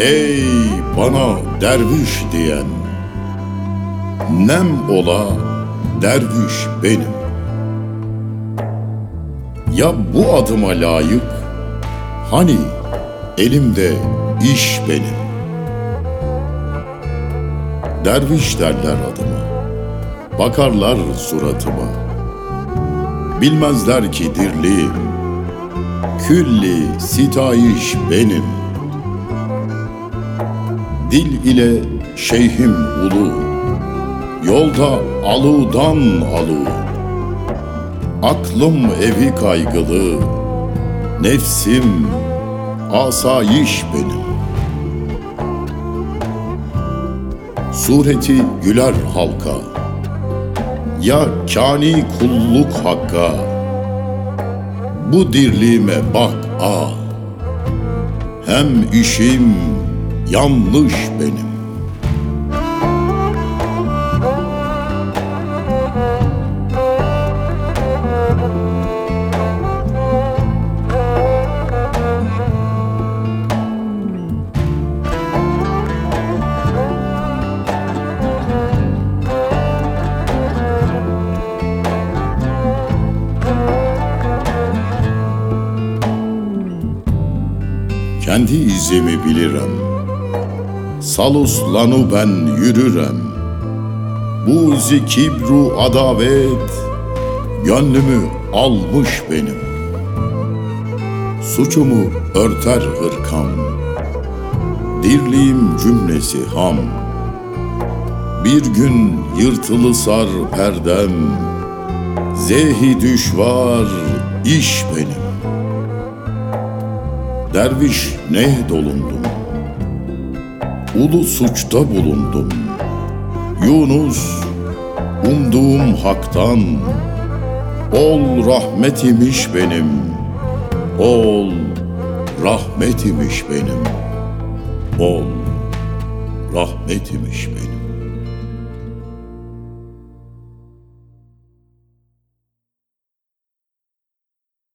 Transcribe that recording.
Ey bana derviş diyen Nem ola derviş benim. Ya bu adıma layık Hani elimde iş benim? Derviş derler adıma Bakarlar suratıma. Bilmezler ki dirliğim Külli sitayiş benim Dil ile şeyhim ulu. Yolda aludan alu. Aklım evi kaygılı. Nefsim asayiş benim. Sureti güler halka. Ya kani kulluk hakka. Bu dirliğime bak a Hem işim yanlış benim. Kendi izimi bilirim Saluslanu ben yürürem. Bu kibru adavet Gönlümü almış benim. Suçumu örter hırkam Dirliğim cümlesi ham. Bir gün yırtılı sar perdem Zehi düşvar iş benim. Derviş ne dolundum Ulu suçta bulundum. Yunus umduğum haktan Ol rahmet imiş benim. Ol rahmet imiş benim. Ol rahmet imiş benim